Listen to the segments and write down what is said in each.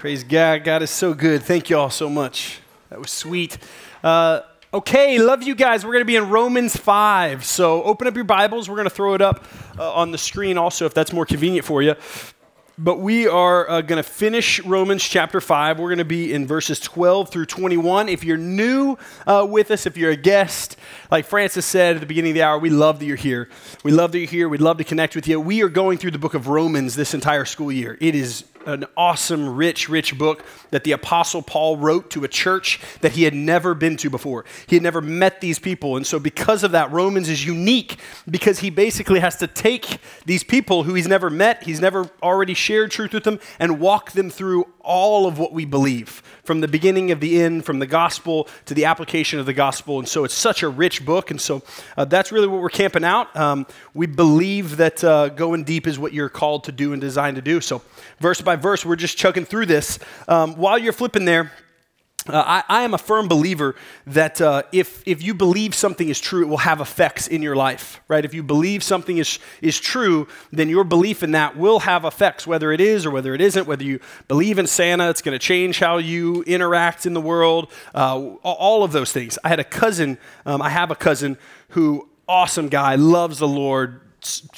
Praise God. God is so good. Thank you all so much. That was sweet. Uh, okay, love you guys. We're going to be in Romans 5. So open up your Bibles. We're going to throw it up uh, on the screen also if that's more convenient for you. But we are uh, going to finish Romans chapter 5. We're going to be in verses 12 through 21. If you're new uh, with us, if you're a guest, like Francis said at the beginning of the hour, we love that you're here. We love that you're here. We'd love to connect with you. We are going through the book of Romans this entire school year. It is an awesome, rich, rich book that the Apostle Paul wrote to a church that he had never been to before. He had never met these people. And so, because of that, Romans is unique because he basically has to take these people who he's never met, he's never already shared truth with them, and walk them through all of what we believe from the beginning of the end, from the gospel to the application of the gospel. And so, it's such a rich book. And so, uh, that's really what we're camping out. Um, we believe that uh, going deep is what you're called to do and designed to do. So, verse by verse, we're just chugging through this. Um, while you're flipping there, uh, I, I, am a firm believer that uh, if, if you believe something is true, it will have effects in your life, right? If you believe something is, is true, then your belief in that will have effects, whether it is or whether it isn't. Whether you believe in Santa, it's going to change how you interact in the world, uh, all of those things. I had a cousin, um, I have a cousin who, awesome guy, loves the Lord,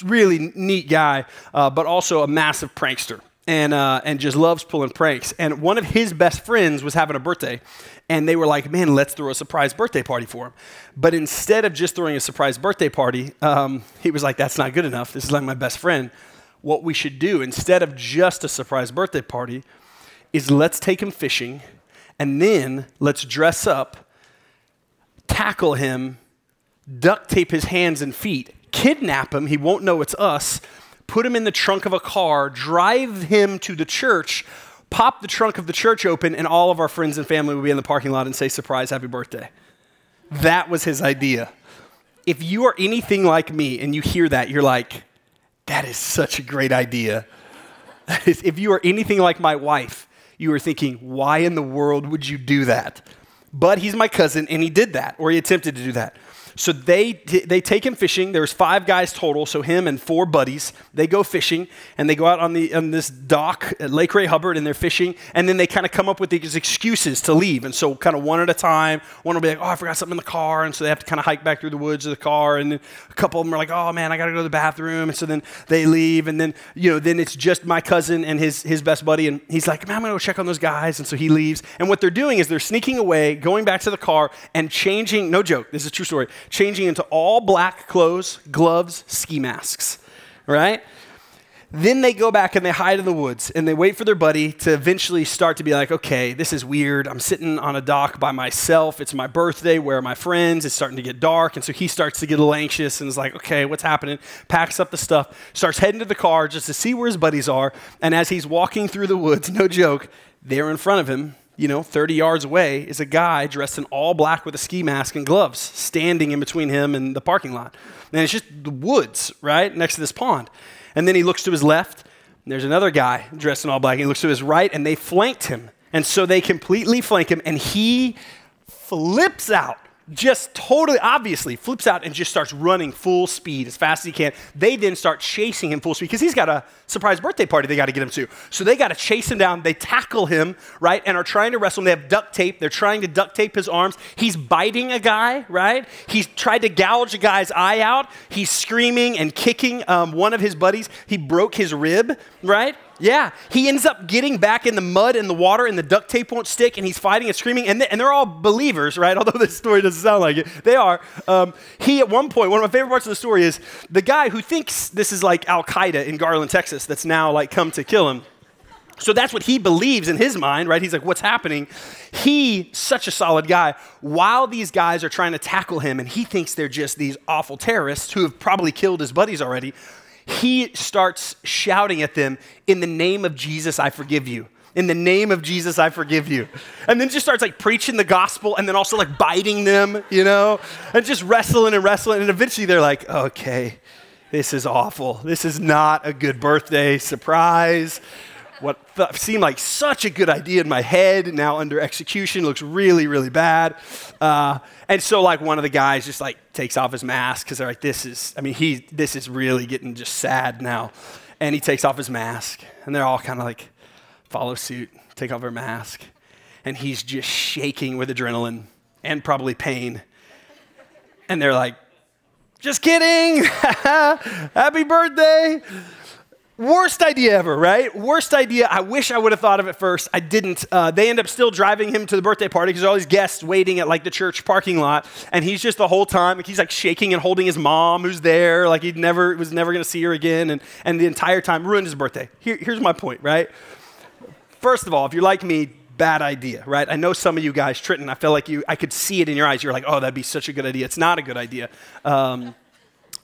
really neat guy, uh, but also a massive prankster and, uh, and just loves pulling pranks. And one of his best friends was having a birthday, and they were like, man, let's throw a surprise birthday party for him. But instead of just throwing a surprise birthday party, um, he was like, that's not good enough. This is like my best friend. What we should do, instead of just a surprise birthday party, is let's take him fishing, and then let's dress up, tackle him, duct tape his hands and feet, kidnap him, he won't know it's us, put him in the trunk of a car, drive him to the church, pop the trunk of the church open, and all of our friends and family will be in the parking lot and say, Surprise, happy birthday. That was his idea. If you are anything like me and you hear that, you're like, That is such a great idea. if you are anything like my wife, you are thinking, Why in the world would you do that? But he's my cousin, and he did that, or he attempted to do that. So they, they take him fishing. There's five guys total, so him and four buddies. They go fishing, and they go out on, the, on this dock at Lake Ray Hubbard, and they're fishing, and then they kind of come up with these excuses to leave. And so kind of one at a time, one will be like, oh, I forgot something in the car, and so they have to kind of hike back through the woods of the car, and then a couple of them are like, oh, man, I got to go to the bathroom, and so then they leave, and then, you know, then it's just my cousin and his, his best buddy, and he's like, man, I'm going to go check on those guys, and so he leaves. And what they're doing is they're sneaking away, going back to the car, and changing, no joke, this is a true story, changing into all black clothes, gloves, ski masks, right? Then they go back and they hide in the woods and they wait for their buddy to eventually start to be like, okay, this is weird. I'm sitting on a dock by myself. It's my birthday. Where are my friends? It's starting to get dark. And so he starts to get a little anxious and is like, okay, what's happening? Packs up the stuff, starts heading to the car just to see where his buddies are. And as he's walking through the woods, no joke, they're in front of him you know, 30 yards away is a guy dressed in all black with a ski mask and gloves standing in between him and the parking lot. And it's just the woods, right, next to this pond. And then he looks to his left, and there's another guy dressed in all black. He looks to his right, and they flanked him. And so they completely flank him, and he flips out just totally obviously flips out and just starts running full speed as fast as he can. They then start chasing him full speed because he's got a surprise birthday party they got to get him to. So they got to chase him down. They tackle him, right, and are trying to wrestle him. They have duct tape. They're trying to duct tape his arms. He's biting a guy, right? He's tried to gouge a guy's eye out. He's screaming and kicking um, one of his buddies. He broke his rib, right? Yeah, he ends up getting back in the mud and the water, and the duct tape won't stick, and he's fighting and screaming. And, and they're all believers, right? Although this story doesn't sound like it, they are. Um, he, at one point, one of my favorite parts of the story is the guy who thinks this is like Al Qaeda in Garland, Texas, that's now like come to kill him. So that's what he believes in his mind, right? He's like, what's happening? He, such a solid guy, while these guys are trying to tackle him, and he thinks they're just these awful terrorists who have probably killed his buddies already, he starts shouting at them, In the name of Jesus, I forgive you. In the name of Jesus, I forgive you. And then just starts like preaching the gospel and then also like biting them, you know, and just wrestling and wrestling. And eventually they're like, okay, this is awful. This is not a good birthday surprise. What th- seemed like such a good idea in my head, now under execution, looks really, really bad. Uh, and so, like, one of the guys just like takes off his mask because they're like, this is, I mean, he, this is really getting just sad now. And he takes off his mask, and they're all kind of like, follow suit, take off their mask. And he's just shaking with adrenaline and probably pain. And they're like, just kidding. Happy birthday. Worst idea ever, right? Worst idea. I wish I would have thought of it first. I didn't. Uh, they end up still driving him to the birthday party because all these guests waiting at like the church parking lot, and he's just the whole time like he's like shaking and holding his mom who's there, like he never was never going to see her again, and and the entire time ruined his birthday. Here, here's my point, right? First of all, if you're like me, bad idea, right? I know some of you guys, Trenton, I felt like you, I could see it in your eyes. You're like, oh, that'd be such a good idea. It's not a good idea. Um,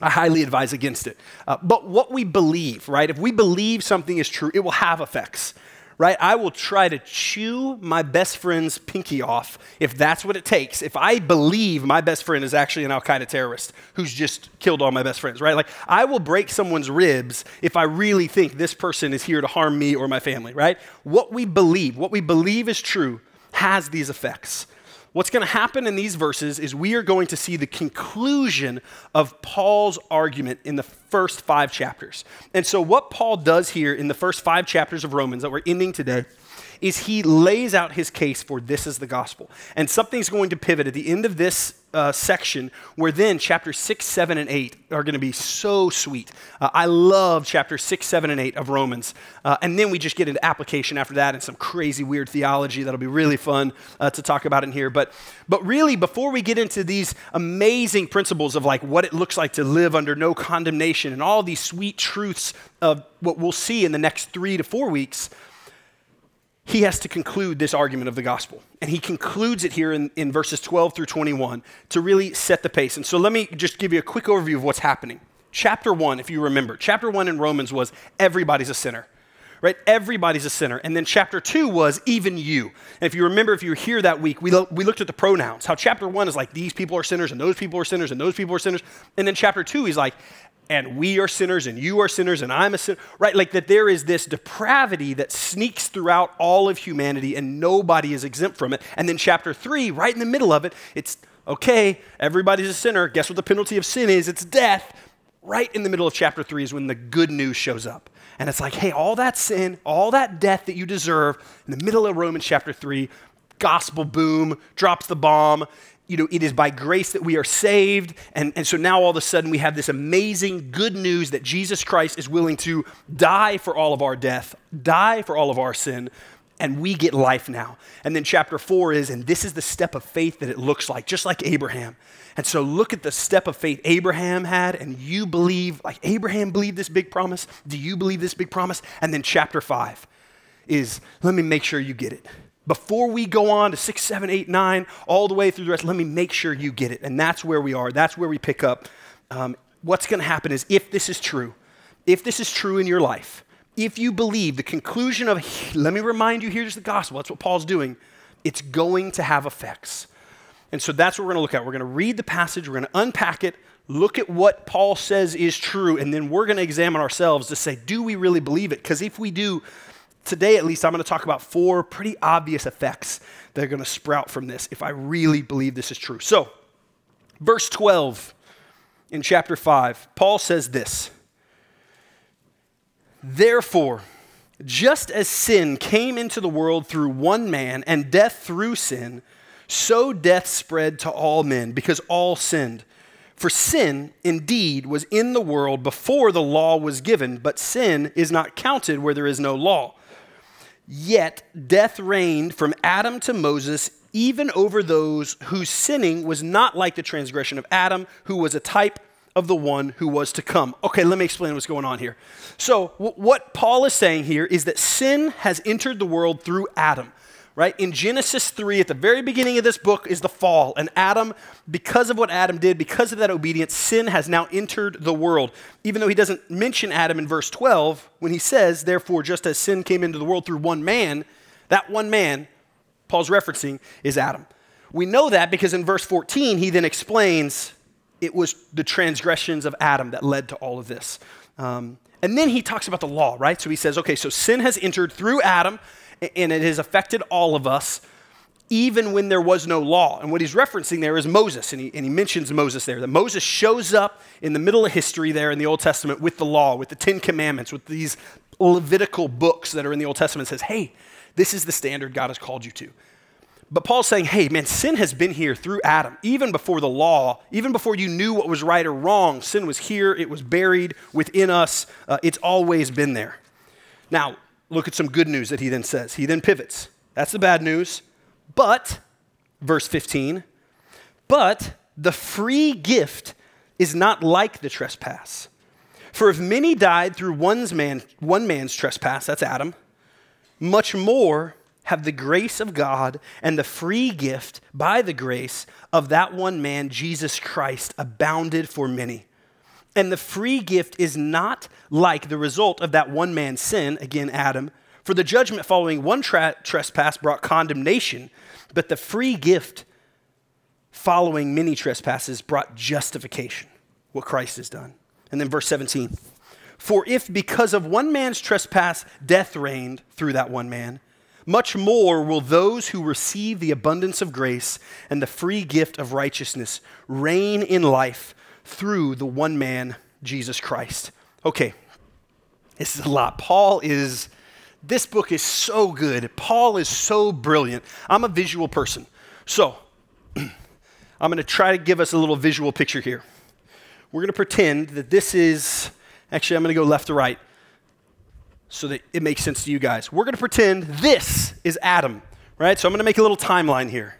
I highly advise against it. Uh, but what we believe, right? If we believe something is true, it will have effects, right? I will try to chew my best friend's pinky off if that's what it takes. If I believe my best friend is actually an Al Qaeda terrorist who's just killed all my best friends, right? Like, I will break someone's ribs if I really think this person is here to harm me or my family, right? What we believe, what we believe is true, has these effects. What's going to happen in these verses is we are going to see the conclusion of Paul's argument in the first five chapters. And so, what Paul does here in the first five chapters of Romans that we're ending today is he lays out his case for this is the gospel. And something's going to pivot at the end of this uh, section where then chapter 6, 7, and 8 are going to be so sweet. Uh, I love chapter 6, 7, and 8 of Romans. Uh, and then we just get into application after that and some crazy weird theology that'll be really fun uh, to talk about in here. But, but really, before we get into these amazing principles of like what it looks like to live under no condemnation and all these sweet truths of what we'll see in the next three to four weeks, he has to conclude this argument of the gospel. And he concludes it here in, in verses 12 through 21 to really set the pace. And so let me just give you a quick overview of what's happening. Chapter one, if you remember, chapter one in Romans was everybody's a sinner, right? Everybody's a sinner. And then chapter two was even you. And if you remember, if you were here that week, we, lo- we looked at the pronouns, how chapter one is like these people are sinners and those people are sinners and those people are sinners. And then chapter two, he's like, and we are sinners and you are sinners and I'm a sinner, right? Like that there is this depravity that sneaks throughout all of humanity and nobody is exempt from it. And then chapter three, right in the middle of it, it's okay, everybody's a sinner. Guess what the penalty of sin is? It's death. Right in the middle of chapter three is when the good news shows up. And it's like, hey, all that sin, all that death that you deserve, in the middle of Romans chapter three, gospel boom, drops the bomb you know, it is by grace that we are saved. And, and so now all of a sudden we have this amazing good news that Jesus Christ is willing to die for all of our death, die for all of our sin, and we get life now. And then chapter four is, and this is the step of faith that it looks like, just like Abraham. And so look at the step of faith Abraham had, and you believe, like Abraham believed this big promise. Do you believe this big promise? And then chapter five is, let me make sure you get it before we go on to six, seven, eight, nine, all the way through the rest, let me make sure you get it. And that's where we are. That's where we pick up. Um, what's going to happen is if this is true, if this is true in your life, if you believe the conclusion of, let me remind you, here's the gospel, that's what Paul's doing, it's going to have effects. And so that's what we're going to look at. We're going to read the passage, we're going to unpack it, look at what Paul says is true, and then we're going to examine ourselves to say, do we really believe it? Because if we do, today at least, I'm going to talk about four pretty obvious effects that are going to sprout from this if I really believe this is true. So, verse 12 in chapter 5, Paul says this Therefore, just as sin came into the world through one man and death through sin, so death spread to all men because all sinned. For sin, indeed, was in the world before the law was given, but sin is not counted where there is no law. Yet death reigned from Adam to Moses, even over those whose sinning was not like the transgression of Adam, who was a type of the one who was to come. Okay, let me explain what's going on here. So, w- what Paul is saying here is that sin has entered the world through Adam right? In Genesis 3, at the very beginning of this book, is the fall. And Adam, because of what Adam did, because of that obedience, sin has now entered the world. Even though he doesn't mention Adam in verse 12, when he says, therefore, just as sin came into the world through one man, that one man, Paul's referencing, is Adam. We know that because in verse 14, he then explains it was the transgressions of Adam that led to all of this. Um, and then he talks about the law, right? So he says, okay, so sin has entered through Adam and it has affected all of us even when there was no law. And what he's referencing there is Moses, and he, and he mentions Moses there. That Moses shows up in the middle of history there in the Old Testament with the law, with the Ten Commandments, with these Levitical books that are in the Old Testament, says, hey, this is the standard God has called you to. But Paul's saying, hey, man, sin has been here through Adam, even before the law, even before you knew what was right or wrong. Sin was here, it was buried within us, uh, it's always been there. Now, look at some good news that he then says. He then pivots. That's the bad news. But, verse 15, but the free gift is not like the trespass. For if many died through one's man, one man's trespass, that's Adam, much more have the grace of God and the free gift by the grace of that one man, Jesus Christ, abounded for many. And the free gift is not like the result of that one man's sin, again, Adam. For the judgment following one tra- trespass brought condemnation, but the free gift following many trespasses brought justification, what Christ has done. And then verse 17 For if because of one man's trespass death reigned through that one man, much more will those who receive the abundance of grace and the free gift of righteousness reign in life through the one man, Jesus Christ. Okay, this is a lot. Paul is, this book is so good. Paul is so brilliant. I'm a visual person. So, I'm going to try to give us a little visual picture here. We're going to pretend that this is, actually, I'm going to go left to right so that it makes sense to you guys. We're going to pretend this is Adam, right? So I'm going to make a little timeline here.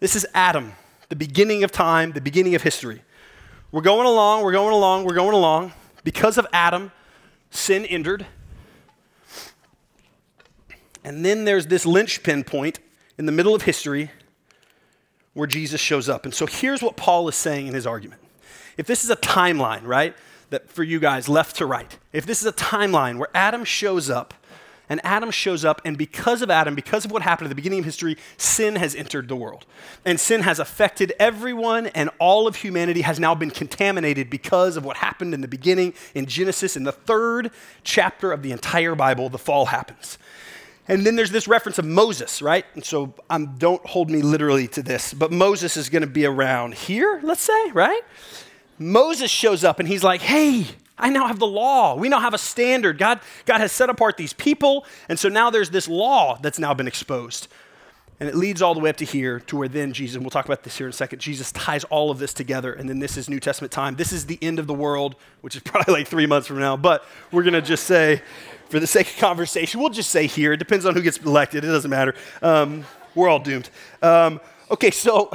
This is Adam, the beginning of time, the beginning of history. We're going along, we're going along, we're going along. Because of Adam, sin entered. And then there's this linchpin point in the middle of history where Jesus shows up. And so here's what Paul is saying in his argument. If this is a timeline, right, that for you guys, left to right, if this is a timeline where Adam shows up and Adam shows up, and because of Adam, because of what happened at the beginning of history, sin has entered the world. And sin has affected everyone, and all of humanity has now been contaminated because of what happened in the beginning in Genesis. In the third chapter of the entire Bible, the fall happens. And then there's this reference of Moses, right? And so um, don't hold me literally to this, but Moses is going to be around here, let's say, right? Moses shows up and he's like, hey, I now have the law. We now have a standard. God, God has set apart these people. And so now there's this law that's now been exposed. And it leads all the way up to here to where then Jesus, and we'll talk about this here in a second, Jesus ties all of this together. And then this is New Testament time. This is the end of the world, which is probably like three months from now. But we're going to just say, for the sake of conversation, we'll just say here. It depends on who gets elected. It doesn't matter. Um, we're all doomed. Um, okay, so,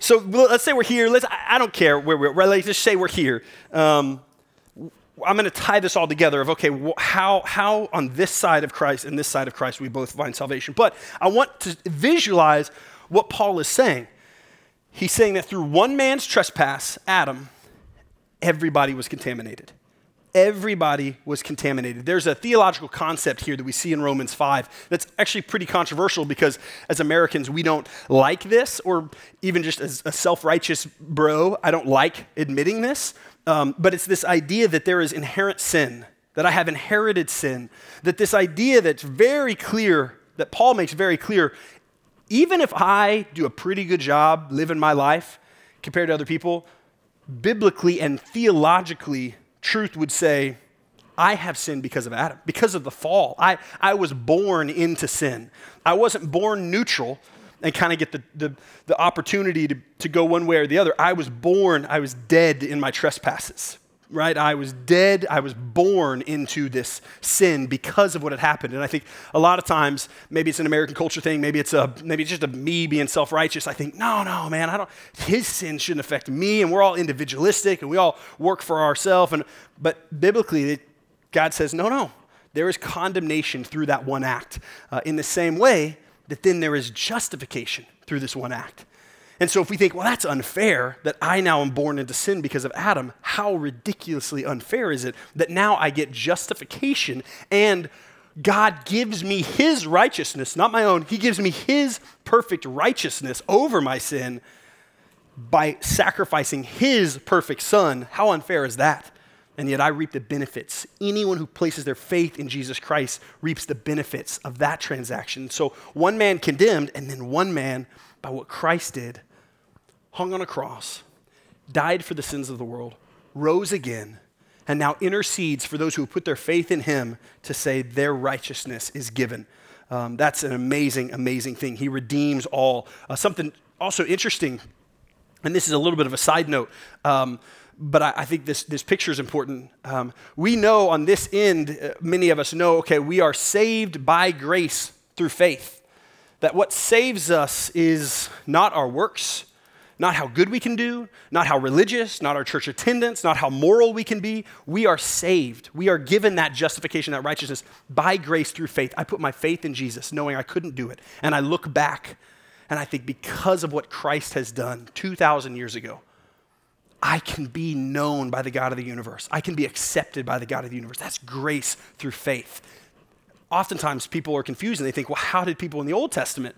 so let's say we're here. Let's, I, I don't care where we're, let's just say we're here. Um, I'm going to tie this all together of okay, how, how on this side of Christ and this side of Christ we both find salvation. But I want to visualize what Paul is saying. He's saying that through one man's trespass, Adam, everybody was contaminated. Everybody was contaminated. There's a theological concept here that we see in Romans 5 that's actually pretty controversial because as Americans, we don't like this, or even just as a self righteous bro, I don't like admitting this. Um, but it's this idea that there is inherent sin, that I have inherited sin, that this idea that's very clear, that Paul makes very clear, even if I do a pretty good job living my life compared to other people, biblically and theologically, truth would say, I have sinned because of Adam, because of the fall. I, I was born into sin. I wasn't born neutral and kind of get the, the, the opportunity to, to go one way or the other. I was born, I was dead in my trespasses, right? I was dead, I was born into this sin because of what had happened. And I think a lot of times, maybe it's an American culture thing, maybe it's a maybe it's just a me being self-righteous. I think, no, no, man, I don't his sin shouldn't affect me, and we're all individualistic and we all work for ourselves. And but biblically, God says, no, no, there is condemnation through that one act. Uh, in the same way, that then there is justification through this one act. And so if we think, well, that's unfair that I now am born into sin because of Adam, how ridiculously unfair is it that now I get justification and God gives me his righteousness, not my own. He gives me his perfect righteousness over my sin by sacrificing his perfect son. How unfair is that? And yet I reap the benefits. Anyone who places their faith in Jesus Christ reaps the benefits of that transaction. So one man condemned, and then one man, by what Christ did, hung on a cross, died for the sins of the world, rose again, and now intercedes for those who put their faith in him to say their righteousness is given. Um, that's an amazing, amazing thing. He redeems all. Uh, something also interesting, and this is a little bit of a side note, um, but I, I, think this, this picture is important. Um, we know on this end, uh, many of us know, okay, we are saved by grace through faith. That what saves us is not our works, not how good we can do, not how religious, not our church attendance, not how moral we can be. We are saved. We are given that justification, that righteousness by grace through faith. I put my faith in Jesus, knowing I couldn't do it. And I look back and I think because of what Christ has done 2,000 years ago, I can be known by the God of the universe. I can be accepted by the God of the universe. That's grace through faith. Oftentimes people are confused and they think, well, how did people in the Old Testament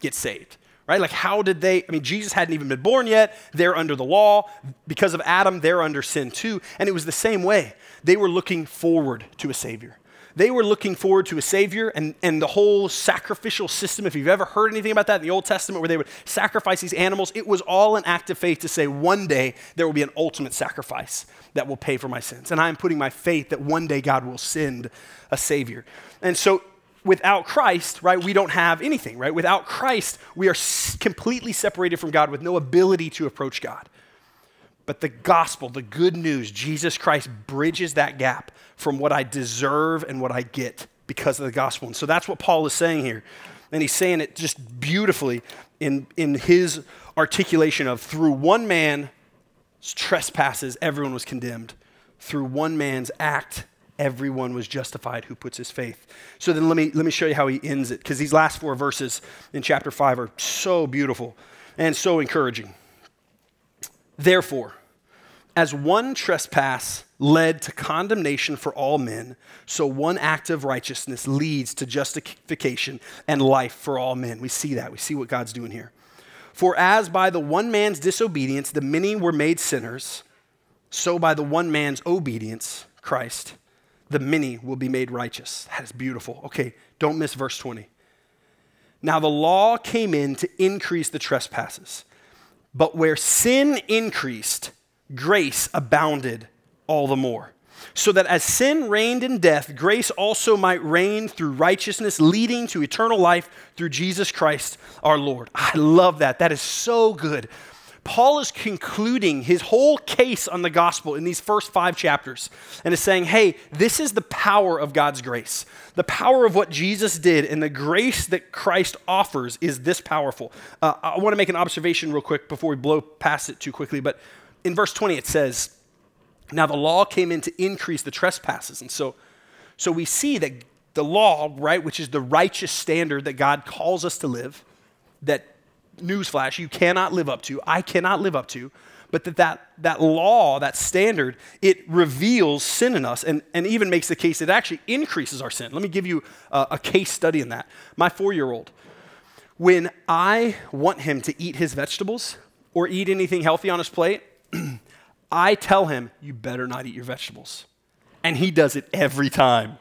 get saved? right? Like, how did they? I mean, Jesus hadn't even been born yet. They're under the law. Because of Adam, they're under sin too. And it was the same way. They were looking forward to a Savior. They were looking forward to a Savior and, and the whole sacrificial system. If you've ever heard anything about that in the Old Testament, where they would sacrifice these animals, it was all an act of faith to say, one day there will be an ultimate sacrifice that will pay for my sins. And I'm putting my faith that one day God will send a Savior. And so without Christ, right, we don't have anything, right? Without Christ, we are completely separated from God with no ability to approach God. But the gospel, the good news, Jesus Christ bridges that gap from what I deserve and what I get because of the gospel. And so that's what Paul is saying here. And he's saying it just beautifully in, in his articulation of through one man's trespasses, everyone was condemned. Through one man's act, everyone was justified who puts his faith. So then let me, let me show you how he ends it, because these last four verses in chapter 5 are so beautiful and so encouraging. Therefore, as one trespass led to condemnation for all men, so one act of righteousness leads to justification and life for all men. We see that. We see what God's doing here. For as by the one man's disobedience the many were made sinners, so by the one man's obedience, Christ, the many will be made righteous. That is beautiful. Okay, don't miss verse 20. Now the law came in to increase the trespasses, but where sin increased, grace abounded all the more. So that as sin reigned in death, grace also might reign through righteousness, leading to eternal life through Jesus Christ our Lord. I love that. That is so good. Paul is concluding his whole case on the gospel in these first five chapters and is saying, hey, this is the power of God's grace. The power of what Jesus did and the grace that Christ offers is this powerful. Uh, I want to make an observation real quick before we blow past it too quickly, but in verse 20 it says, Now the law came in to increase the trespasses. And so, so we see that the law, right, which is the righteous standard that God calls us to live, that newsflash, you cannot live up to, I cannot live up to, but that, that that law, that standard, it reveals sin in us and, and even makes the case it actually increases our sin. Let me give you a, a case study in that. My four year old, when I want him to eat his vegetables or eat anything healthy on his plate, I tell him, you better not eat your vegetables. And he does it every time.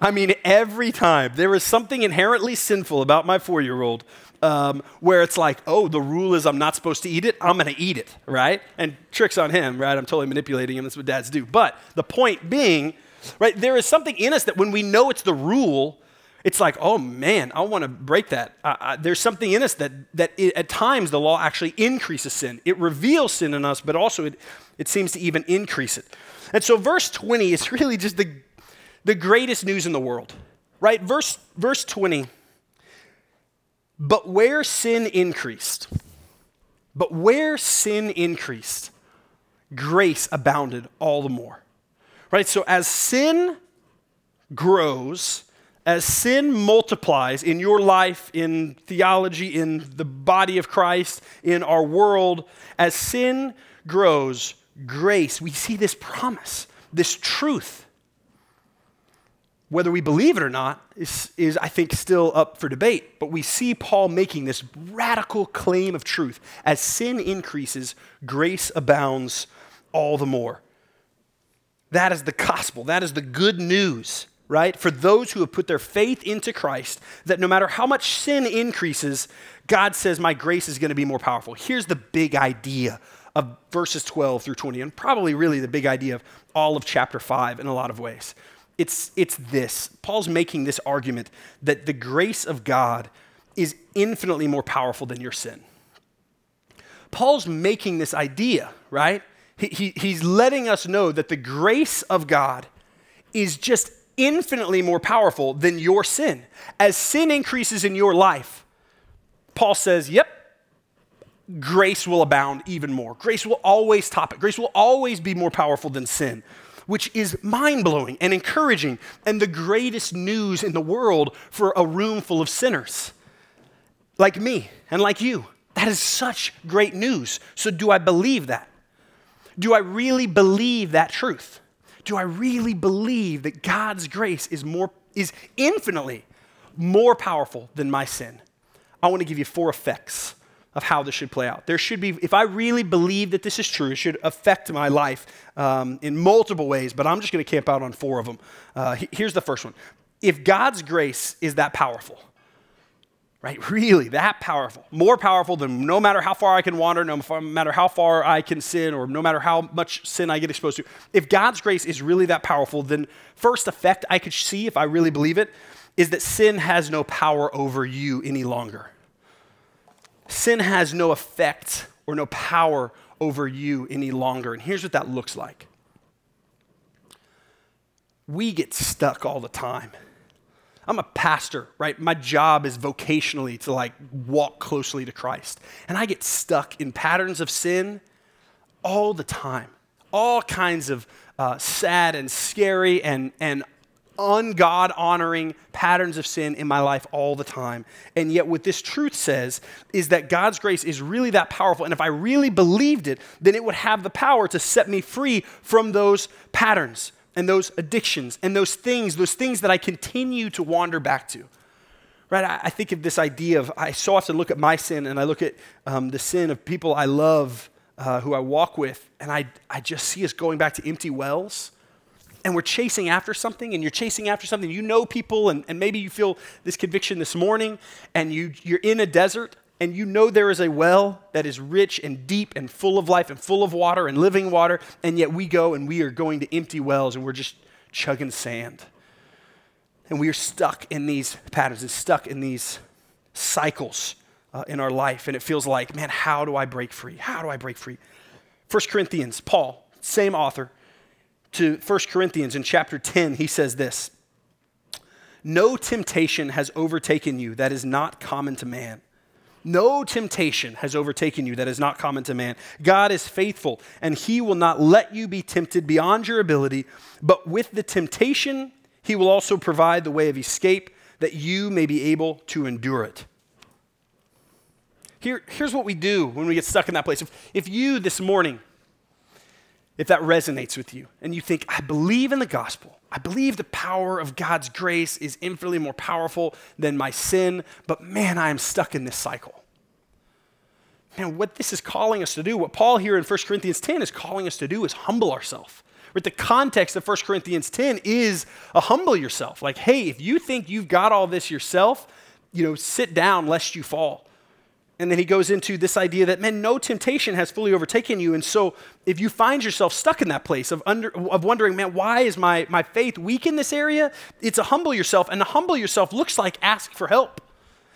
I mean, every time. There is something inherently sinful about my four year old um, where it's like, oh, the rule is I'm not supposed to eat it, I'm going to eat it, right? And tricks on him, right? I'm totally manipulating him. That's what dads do. But the point being, right, there is something in us that when we know it's the rule, it's like, oh man, I want to break that. Uh, there's something in us that, that it, at times the law actually increases sin. It reveals sin in us, but also it, it seems to even increase it. And so verse 20 is really just the, the greatest news in the world, right? Verse, verse 20 but where sin increased, but where sin increased, grace abounded all the more. Right? So as sin grows, as sin multiplies in your life, in theology, in the body of Christ, in our world, as sin grows, grace, we see this promise, this truth. Whether we believe it or not is, is, I think, still up for debate. But we see Paul making this radical claim of truth. As sin increases, grace abounds all the more. That is the gospel. That is the good news right? For those who have put their faith into Christ, that no matter how much sin increases, God says, My grace is going to be more powerful. Here's the big idea of verses 12 through 20, and probably really the big idea of all of chapter 5 in a lot of ways. It's, it's this Paul's making this argument that the grace of God is infinitely more powerful than your sin. Paul's making this idea, right? He, he, he's letting us know that the grace of God is just infinitely more powerful than your sin. As sin increases in your life, Paul says, yep, grace will abound even more. Grace will always top it. Grace will always be more powerful than sin, which is mind blowing and encouraging and the greatest news in the world for a room full of sinners like me and like you. That is such great news. So, do I believe that? Do I really believe that truth? do I really believe that God's grace is more is infinitely more powerful than my sin? I want to give you four effects of how this should play out. There should be, if I really believe that this is true, it should affect my life um, in multiple ways, but I'm just going to camp out on four of them. Uh, here's the first one. If God's grace is that powerful, right? Really, that powerful. More powerful than no matter how far I can wander, no matter how far I can sin, or no matter how much sin I get exposed to. If God's grace is really that powerful, then first effect I could see, if I really believe it, is that sin has no power over you any longer. Sin has no effect or no power over you any longer. And here's what that looks like we get stuck all the time I'm a pastor, right? My job is vocationally to like walk closely to Christ. And I get stuck in patterns of sin all the time. All kinds of uh, sad and scary and, and ungod honoring patterns of sin in my life all the time. And yet, what this truth says is that God's grace is really that powerful. And if I really believed it, then it would have the power to set me free from those patterns and those addictions and those things, those things that I continue to wander back to. Right? I, I think of this idea of I so often look at my sin and I look at um, the sin of people I love uh, who I walk with, and I, I just see us going back to empty wells. And we're chasing after something, and you're chasing after something. You know people, and, and maybe you feel this conviction this morning, and you, you're in a desert, and you know there is a well that is rich and deep and full of life and full of water and living water, and yet we go and we are going to empty wells and we're just chugging sand. And we are stuck in these patterns and stuck in these cycles uh, in our life. And it feels like, man, how do I break free? How do I break free? 1 Corinthians, Paul, same author, to 1 Corinthians in chapter 10, he says this No temptation has overtaken you that is not common to man. No temptation has overtaken you that is not common to man. God is faithful, and he will not let you be tempted beyond your ability, but with the temptation, he will also provide the way of escape that you may be able to endure it. Here, here's what we do when we get stuck in that place. If, if you this morning, if that resonates with you, and you think, I believe in the gospel, I believe the power of God's grace is infinitely more powerful than my sin, but man, I am stuck in this cycle. Man, what this is calling us to do, what Paul here in 1 Corinthians 10 is calling us to do, is humble ourselves. But the context of 1 Corinthians 10 is a humble yourself. Like, hey, if you think you've got all this yourself, you know, sit down lest you fall. And then he goes into this idea that, man, no temptation has fully overtaken you. And so if you find yourself stuck in that place of, under, of wondering, man, why is my, my faith weak in this area? It's a humble yourself. And to humble yourself looks like ask for help.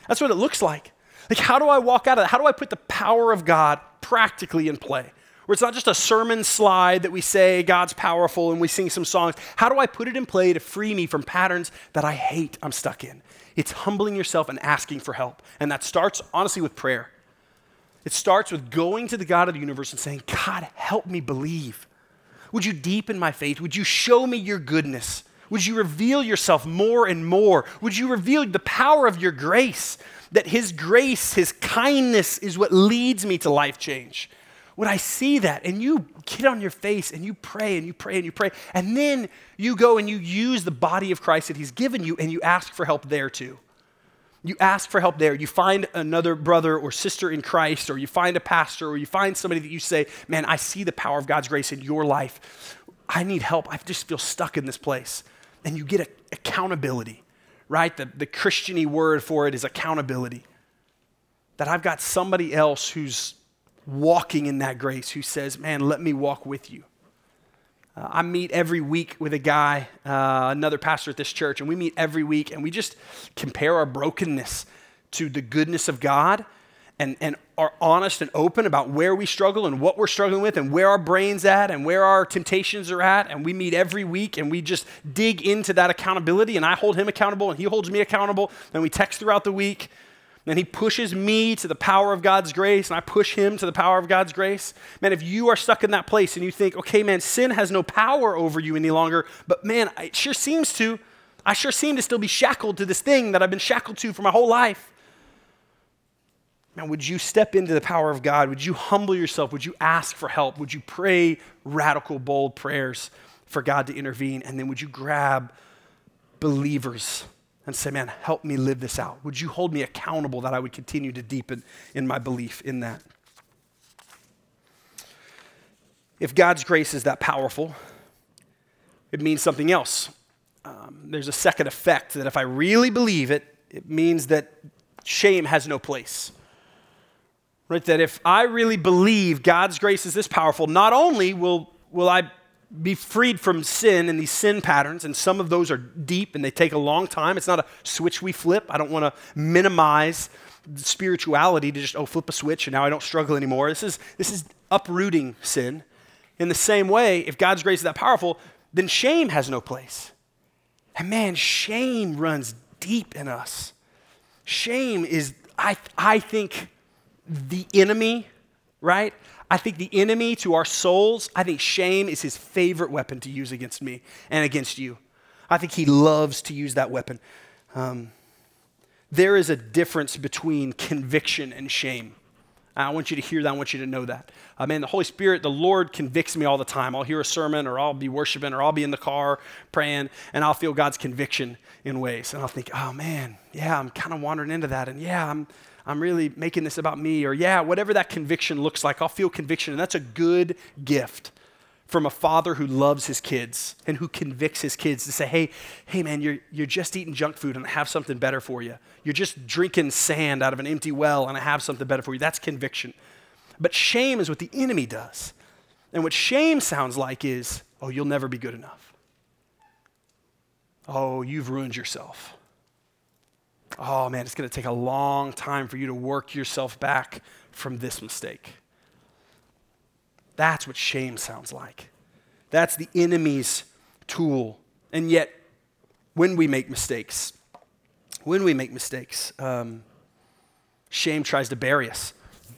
That's what it looks like. Like, how do I walk out of that? How do I put the power of God practically in play? Where it's not just a sermon slide that we say God's powerful and we sing some songs. How do I put it in play to free me from patterns that I hate I'm stuck in? It's humbling yourself and asking for help. And that starts, honestly, with prayer. It starts with going to the God of the universe and saying, God, help me believe. Would you deepen my faith? Would you show me your goodness? Would you reveal yourself more and more? Would you reveal the power of your grace? That His grace, His kindness is what leads me to life change. Would I see that? And you get on your face and you pray and you pray and you pray. And then you go and you use the body of Christ that He's given you and you ask for help there too. You ask for help there. You find another brother or sister in Christ, or you find a pastor, or you find somebody that you say, Man, I see the power of God's grace in your life. I need help. I just feel stuck in this place. And you get a, accountability, right? The, the Christiany word for it is accountability. That I've got somebody else who's walking in that grace who says, Man, let me walk with you. Uh, I meet every week with a guy, uh, another pastor at this church, and we meet every week and we just compare our brokenness to the goodness of God and, and are honest and open about where we struggle and what we're struggling with and where our brain's at and where our temptations are at. And we meet every week and we just dig into that accountability. And I hold him accountable and he holds me accountable. And we text throughout the week. And he pushes me to the power of God's grace, and I push him to the power of God's grace. Man, if you are stuck in that place and you think, okay, man, sin has no power over you any longer, but man, it sure seems to. I sure seem to still be shackled to this thing that I've been shackled to for my whole life. Man, would you step into the power of God? Would you humble yourself? Would you ask for help? Would you pray radical, bold prayers for God to intervene? And then would you grab believers and say, Man, help me live this out? Would you hold me accountable that I would continue to deepen in my belief in that? If God's grace is that powerful, it means something else. Um, there's a second effect that if I really believe it, it means that shame has no place. Right? That if I really believe God's grace is this powerful, not only will, will I be freed from sin and these sin patterns, and some of those are deep and they take a long time. It's not a switch we flip. I don't want to minimize spirituality to just, oh, flip a switch and now I don't struggle anymore. This is, this is uprooting sin. In the same way, if God's grace is that powerful, then shame has no place. And man, shame runs deep in us. Shame is, I, I think, the enemy, right? I think the enemy to our souls, I think shame is his favorite weapon to use against me and against you. I think he loves to use that weapon. Um, there is a difference between conviction and shame. I want you to hear that. I want you to know that. Uh, man, the Holy Spirit, the Lord convicts me all the time. I'll hear a sermon, or I'll be worshiping, or I'll be in the car praying, and I'll feel God's conviction in ways. And I'll think, oh man, yeah, I'm kind of wandering into that. And yeah, I'm, I'm really making this about me, or yeah, whatever that conviction looks like, I'll feel conviction. And that's a good gift from a father who loves his kids and who convicts his kids to say, hey, hey man, you're, you're just eating junk food and I have something better for you. You're just drinking sand out of an empty well and I have something better for you. That's conviction. But shame is what the enemy does. And what shame sounds like is, oh, you'll never be good enough. Oh, you've ruined yourself oh man, it's going to take a long time for you to work yourself back from this mistake. That's what shame sounds like. That's the enemy's tool. And yet, when we make mistakes, when we make mistakes, um, shame tries to bury us.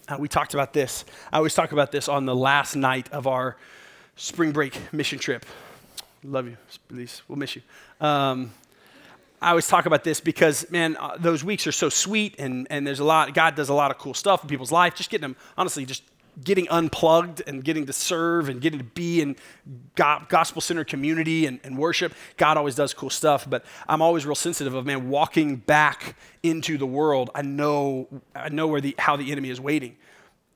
Uh, we talked about this. I always talk about this on the last night of our spring break mission trip. Love you, please. We'll miss you. Um, I always talk about this because, man, uh, those weeks are so sweet and, and there's a lot, God does a lot of cool stuff in people's life. Just getting them, honestly, just getting unplugged and getting to serve and getting to be in gospel centered community and, and, worship. God always does cool stuff, but I'm always real sensitive of, man, walking back into the world. I know, I know where the, how the enemy is waiting.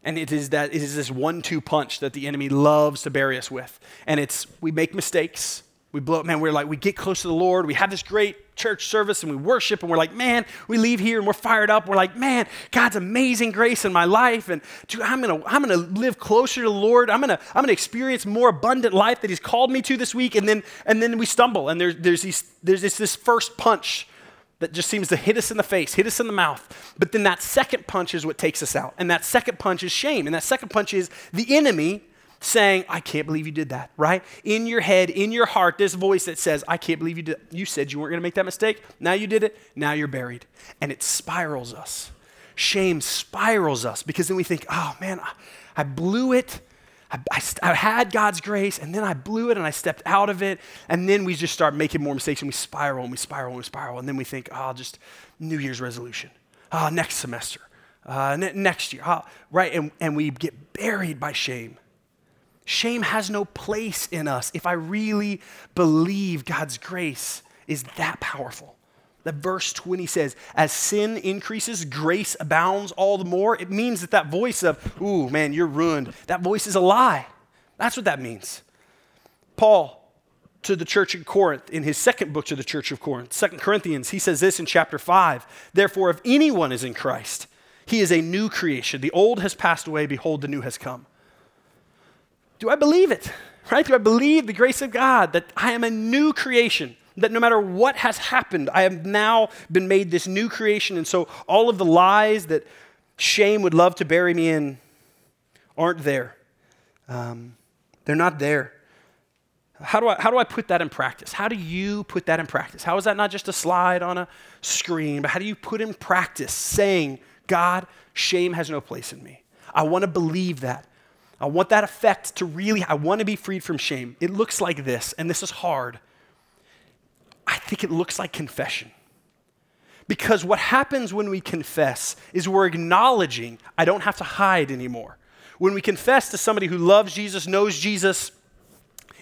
And it is that it is this one-two punch that the enemy loves to bury us with. And it's we make mistakes, we blow, man, we're like, we get close to the Lord. We have this great church service and we worship and we're like, man, we leave here and we're fired up. We're like, man, God's amazing grace in my life. And dude, I'm gonna, I'm gonna live closer to the Lord. I'm gonna, I'm gonna experience more abundant life that He's called me to this week. And then, and then we stumble and there's, there's, these, there's this, this first punch that just seems to hit us in the face, hit us in the mouth. But then that second punch is what takes us out. And that second punch is shame. And that second punch is the enemy saying, I can't believe you did that, right? In your head, in your heart, this voice that says, I can't believe you did You said you weren't going to make that mistake. Now you did it. Now you're buried. And it spirals us. Shame spirals us because then we think, oh man, I blew it. I, I, I, had God's grace, and then I blew it and I stepped out of it. And then we just start making more mistakes and we spiral and we spiral and we spiral. And then we think, oh, just New Year's resolution. Oh, next semester. Uh, ne- next year. Oh, right? And, and we get buried by shame. Shame has no place in us if I really believe God's grace is that powerful. That verse 20 says, as sin increases, grace abounds all the more. It means that that voice of, ooh, man, you're ruined, that voice is a lie. That's what that means. Paul to the church in Corinth, in his second book to the church of Corinth, Second Corinthians, he says this in chapter 5 Therefore, if anyone is in Christ, he is a new creation. The old has passed away, behold, the new has come. Do I believe it? Right? Do I believe the grace of God that I am a new creation? that no matter what has happened, I have now been made this new creation. And so all of the lies that shame would love to bury me in aren't there. Um, they're not there. How do, I, how do I put that in practice? How do you put that in practice? How is that not just a slide on a screen, but how do you put in practice saying, God, shame has no place in me? I want to believe that. I want that effect to really, I want to be freed from shame. It looks like this, and this is hard. I think it looks like confession. Because what happens when we confess is we're acknowledging I don't have to hide anymore. When we confess to somebody who loves Jesus, knows Jesus,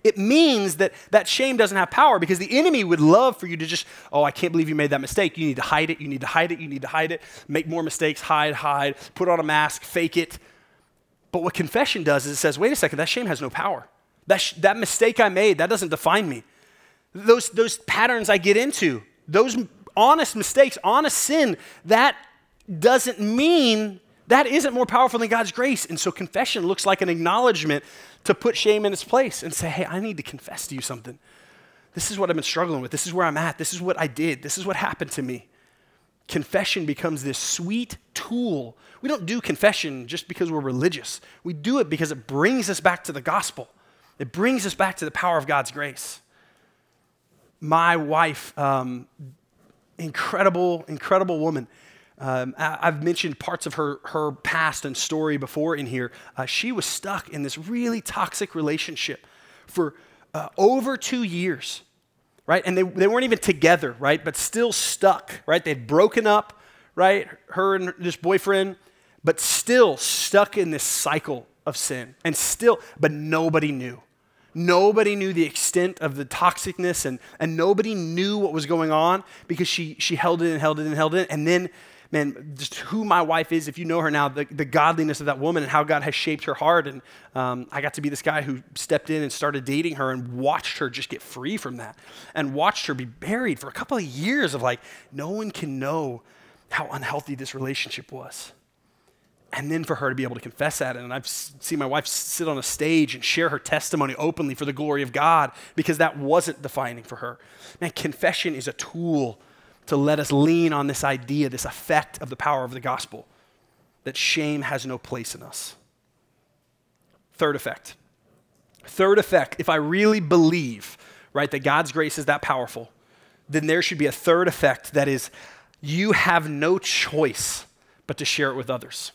it means that that shame doesn't have power because the enemy would love for you to just, oh, I can't believe you made that mistake. You need to hide it, you need to hide it, you need to hide it, make more mistakes, hide, hide, put on a mask, fake it. But what confession does is it says, wait a second, that shame has no power. That, sh- that mistake I made, that doesn't define me those, those patterns I get into, those honest mistakes, honest sin, that doesn't mean that isn't more powerful than God's grace. And so confession looks like an acknowledgement to put shame in its place and say, hey, I need to confess to you something. This is what I've been struggling with. This is where I'm at. This is what I did. This is what happened to me. Confession becomes this sweet tool. We don't do confession just because we're religious. We do it because it brings us back to the gospel. It brings us back to the power of God's grace my wife, um, incredible, incredible woman. Um, I, have mentioned parts of her, her past and story before in here. Uh, she was stuck in this really toxic relationship for uh, over two years, right? And they, they weren't even together, right? But still stuck, right? They'd broken up, right? Her and this boyfriend, but still stuck in this cycle of sin. And still, but nobody knew. Nobody knew the extent of the toxicness, and, and nobody knew what was going on because she, she held it and held it and held it. And then, man, just who my wife is, if you know her now, the, the godliness of that woman and how God has shaped her heart. And um, I got to be this guy who stepped in and started dating her and watched her just get free from that and watched her be buried for a couple of years of like, no one can know how unhealthy this relationship was and then for her to be able to confess that. And I've seen my wife sit on a stage and share her testimony openly for the glory of God because that wasn't defining for her. Man, confession is a tool to let us lean on this idea, this effect of the power of the gospel, that shame has no place in us. Third effect. Third effect, if I really believe, right, that God's grace is that powerful, then there should be a third effect that is you have no choice but to share it with others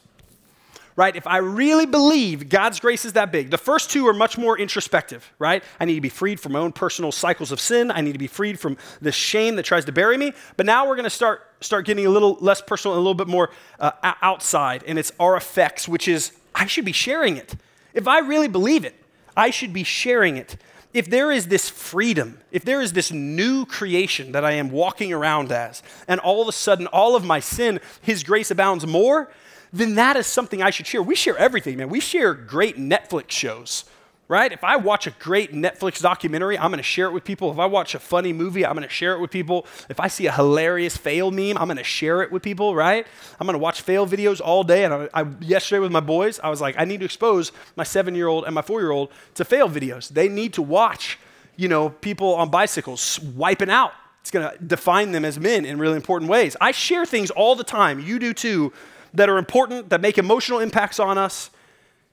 right? If I really believe God's grace is that big, the first two are much more introspective, right? I need to be freed from my own personal cycles of sin. I need to be freed from the shame that tries to bury me. But now we're going to start start getting a little less personal and a little bit more uh, outside, and it's our effects, which is I should be sharing it. If I really believe it, I should be sharing it. If there is this freedom, if there is this new creation that I am walking around as, and all of a sudden all of my sin, His grace abounds more, then that is something I should share. We share everything, man. We share great Netflix shows, right? If I watch a great Netflix documentary, I'm going to share it with people. If I watch a funny movie, I'm going to share it with people. If I see a hilarious fail meme, I'm going to share it with people, right? I'm going to watch fail videos all day. And I, I, yesterday with my boys, I was like, I need to expose my seven year old and my four year old to fail videos. They need to watch, you know, people on bicycles wiping out. It's going to define them as men in really important ways. I share things all the time. You do too that are important, that make emotional impacts on us.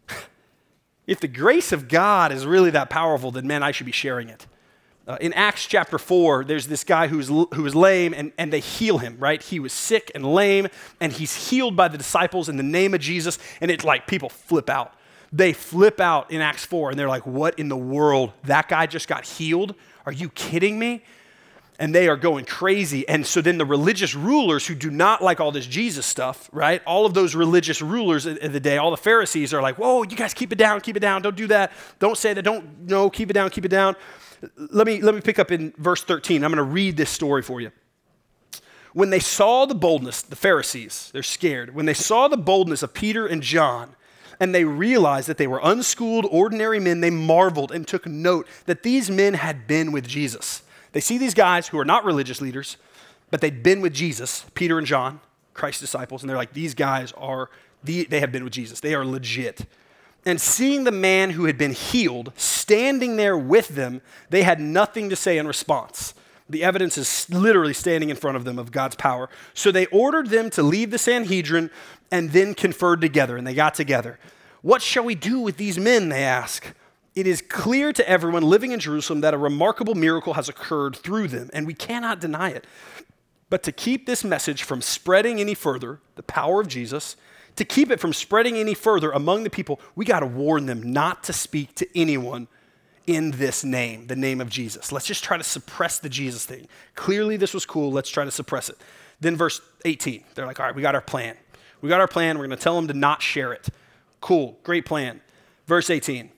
if the grace of God is really that powerful, then man, I should be sharing it. Uh, in Acts chapter 4, there's this guy who's, who was lame, and, and they heal him, right? He was sick and lame, and he's healed by the disciples in the name of Jesus, and it's like people flip out. they flip out in Acts 4 and they're like, What in the world? That guy just got healed? Are you kidding me? And they are going crazy. And so then the religious rulers who do not like all this Jesus stuff, right? All of those religious rulers of the day, all the Pharisees are like, Whoa, you guys keep it down, keep it down, don't do that, don't say that, don't, no, keep it down, keep it down. Let me, let me pick up in verse 13. I'm going to read this story for you. When they saw the boldness, the Pharisees, they're scared. When they saw the boldness of Peter and John, and they realized that they were unschooled, ordinary men, they marveled and took note that these men had been with Jesus. They see these guys who are not religious leaders, but they'd been with Jesus, Peter and John, Christ's disciples, and they're like, these guys are, the, they have been with Jesus. They are legit. And seeing the man who had been healed standing there with them, they had nothing to say in response. The evidence is literally standing in front of them of God's power. So they ordered them to leave the Sanhedrin and then conferred together, and they got together. What shall we do with these men? They ask. It is clear to everyone living in Jerusalem that a remarkable miracle has occurred through them, and we cannot deny it. But to keep this message from spreading any further, the power of Jesus, to keep it from spreading any further among the people, we got to warn them not to speak to anyone in this name, the name of Jesus. Let's just try to suppress the Jesus thing. Clearly, this was cool. Let's try to suppress it. Then, verse 18, they're like, all right, we got our plan. We got our plan. We're going to tell them to not share it. Cool, great plan. Verse 18,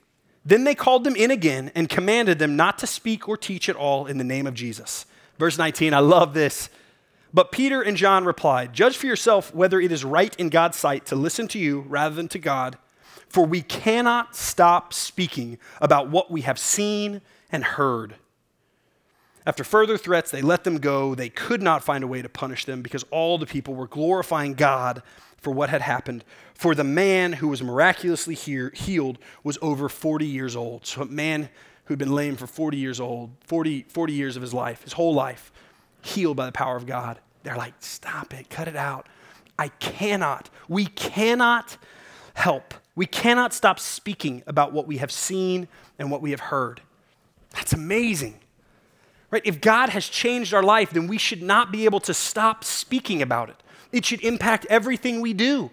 then they called them in again and commanded them not to speak or teach at all in the name of Jesus. Verse 19, I love this. But Peter and John replied, Judge for yourself whether it is right in God's sight to listen to you rather than to God for we cannot stop speaking about what we have seen and heard. After further threats, they let them go. They could not find a way to punish them because all the people were glorifying God for what had happened. For the man who was miraculously healed was over 40 years old. So, a man who'd been lame for 40 years old, 40, 40 years of his life, his whole life, healed by the power of God. They're like, stop it, cut it out. I cannot, we cannot help we cannot stop speaking about what we have seen and what we have heard. That's amazing. Right? If God has changed our life, then we should not be able to stop speaking about it. It should impact everything we do.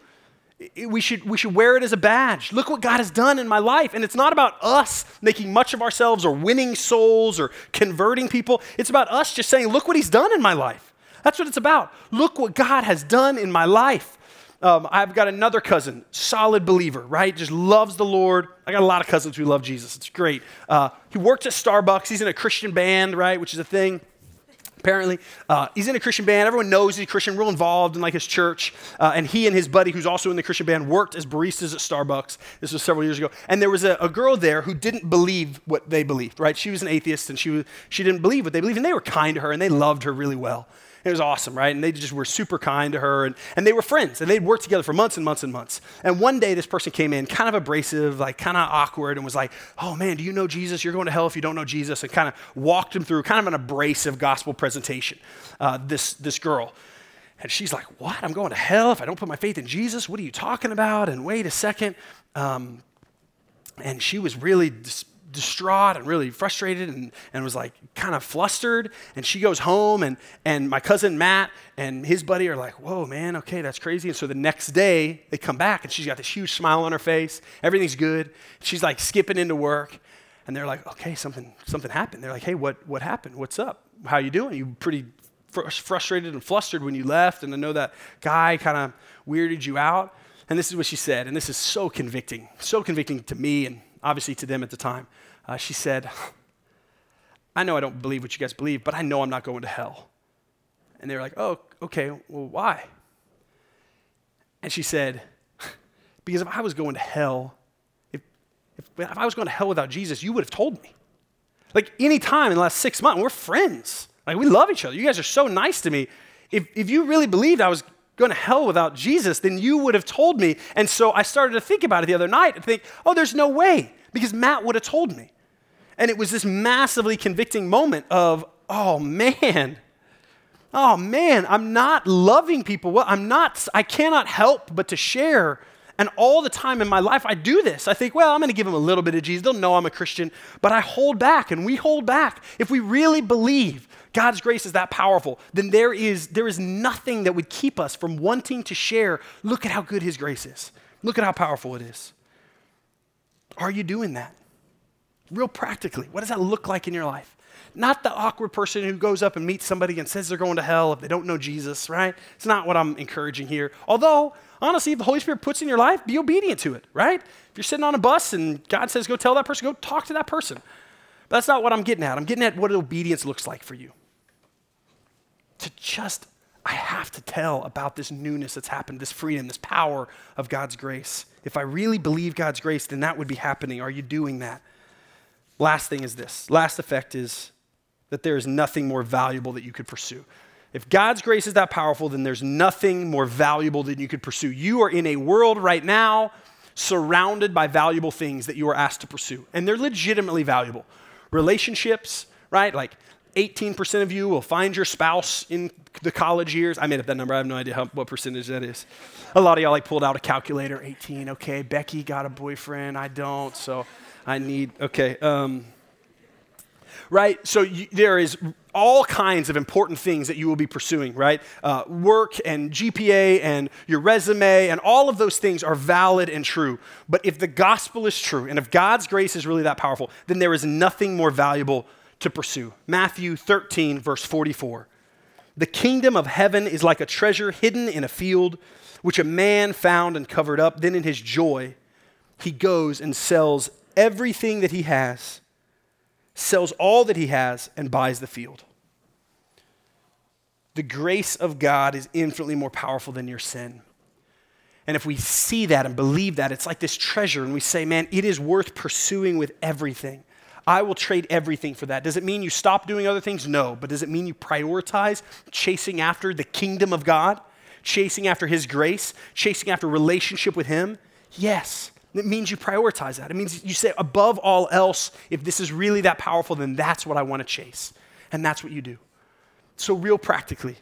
We should, we should wear it as a badge. Look what God has done in my life. And it's not about us making much of ourselves or winning souls or converting people. It's about us just saying, Look what He's done in my life. That's what it's about. Look what God has done in my life. Um, I've got another cousin, solid believer, right? Just loves the Lord. I got a lot of cousins who love Jesus. It's great. Uh, he works at Starbucks. He's in a Christian band, right? Which is a thing apparently. Uh, he's in a Christian band. Everyone knows he's a Christian, real involved in like his church. Uh, and he and his buddy, who's also in the Christian band, worked as baristas at Starbucks. This was several years ago. And there was a, a, girl there who didn't believe what they believed, right? She was an atheist and she, was, she didn't believe what they believed. And they were kind to her and they loved her really well. It was awesome, right? And they just were super kind to her. And, and they were friends. And they'd worked together for months and months and months. And one day, this person came in, kind of abrasive, like kind of awkward, and was like, Oh man, do you know Jesus? You're going to hell if you don't know Jesus. And kind of walked him through kind of an abrasive gospel presentation, uh, this, this girl. And she's like, What? I'm going to hell if I don't put my faith in Jesus? What are you talking about? And wait a second. Um, and she was really dis- distraught and really frustrated and, and was like kind of flustered. And she goes home, and, and my cousin Matt and his buddy are like, Whoa, man, okay, that's crazy. And so the next day, they come back, and she's got this huge smile on her face. Everything's good. She's like skipping into work. And they're like, Okay, something, something happened. They're like, Hey, what, what happened? What's up? How you doing? You pretty fr- frustrated and flustered when you left. And I know that guy kind of weirded you out. And this is what she said, and this is so convicting, so convicting to me and obviously to them at the time. Uh, she said, I know I don't believe what you guys believe, but I know I'm not going to hell. And they were like, Oh, okay, well, why? And she said, Because if I was going to hell, if, if, if I was going to hell without Jesus, you would have told me. Like any time in the last six months, we're friends. Like we love each other. You guys are so nice to me. If, if you really believed I was going to hell without Jesus, then you would have told me. And so I started to think about it the other night and think, oh, there's no way, because Matt would have told me. And it was this massively convicting moment of, oh man, oh man, I'm not loving people. Well, I'm not, I cannot help but to share. And all the time in my life, I do this. I think, well, I'm going to give them a little bit of Jesus. They'll know I'm a Christian. But I hold back, and we hold back. If we really believe God's grace is that powerful, then there is, there is nothing that would keep us from wanting to share. Look at how good His grace is. Look at how powerful it is. Are you doing that? Real practically, what does that look like in your life? Not the awkward person who goes up and meets somebody and says they're going to hell if they don't know Jesus, right? It's not what I'm encouraging here. Although, honestly, if the Holy Spirit puts in your life, be obedient to it, right? If you're sitting on a bus and God says go tell that person, go talk to that person. But that's not what I'm getting at. I'm getting at what obedience looks like for you. To just, I have to tell about this newness that's happened, this freedom, this power of God's grace. If I really believe God's grace, then that would be happening. Are you doing that? Last thing is this last effect is that there is nothing more valuable that you could pursue. If God's grace is that powerful, then there's nothing more valuable than you could pursue. You are in a world right now surrounded by valuable things that you are asked to pursue, and they're legitimately valuable. Relationships, right? Like 18% of you will find your spouse in the college years. I made up that number. I have no idea how, what percentage that is. A lot of y'all like pulled out a calculator. 18. Okay, Becky got a boyfriend. I don't. So I need. Okay. Um, right? So you, there is all kinds of important things that you will be pursuing, right? Uh, work and GPA and your resume and all of those things are valid and true. But if the gospel is true and if God's grace is really that powerful, then there is nothing more valuable to pursue. Matthew 13, verse 44. The kingdom of heaven is like a treasure hidden in a field, which a man found and covered up. Then in his joy, he goes and sells everything that he has sells all that he has, and buys the field. The grace of God is infinitely more powerful than your sin. And if we see that and believe that, it's like this treasure, and we say, man, it is worth pursuing with everything. I will trade everything for that. Does it mean you stop doing other things? No. But does it mean you prioritize chasing after the kingdom of God, chasing after His grace, chasing after relationship with Him? Yes. It means you prioritize that. It means you say, above all else, if this is really that powerful, then that's what I want to chase. And that's what you do. So, real practically,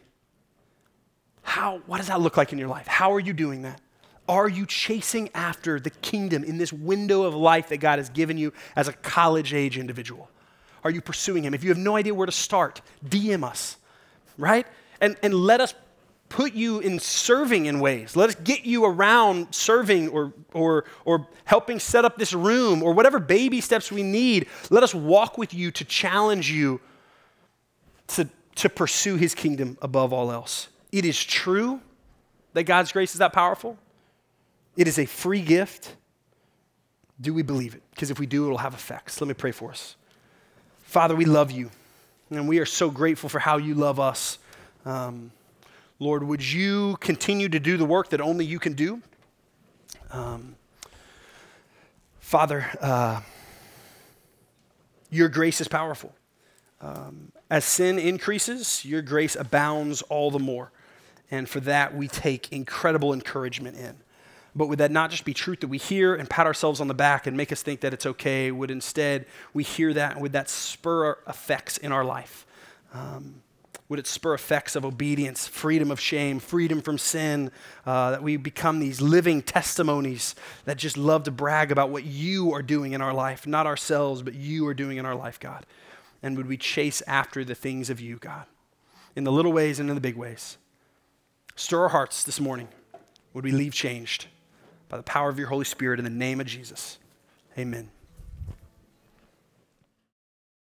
how, what does that look like in your life? How are you doing that? Are you chasing after the kingdom in this window of life that God has given you as a college age individual? Are you pursuing Him? If you have no idea where to start, DM us, right? And, and let us put you in serving in ways. Let us get you around serving or, or, or helping set up this room or whatever baby steps we need. Let us walk with you to challenge you to, to pursue his kingdom above all else. It is true that God's grace is that powerful. It is a free gift. Do we believe it? Because if we do, it'll have effects. Let me pray for us. Father, we love you, and we are so grateful for how you love us. Um, Lord, would you continue to do the work that only you can do? Um, Father, uh, your grace is powerful. Um, as sin increases, your grace abounds all the more. And for that, we take incredible encouragement in. But would that not just be truth that we hear and pat ourselves on the back and make us think that it's okay? Would instead we hear that and would that spur effects in our life? Um, would it spur effects of obedience, freedom of shame, freedom from sin, uh, that we become these living testimonies that just love to brag about what you are doing in our life, not ourselves, but you are doing in our life, God? And would we chase after the things of you, God, in the little ways and in the big ways? Stir our hearts this morning. Would we leave changed by the power of your Holy Spirit in the name of Jesus? Amen.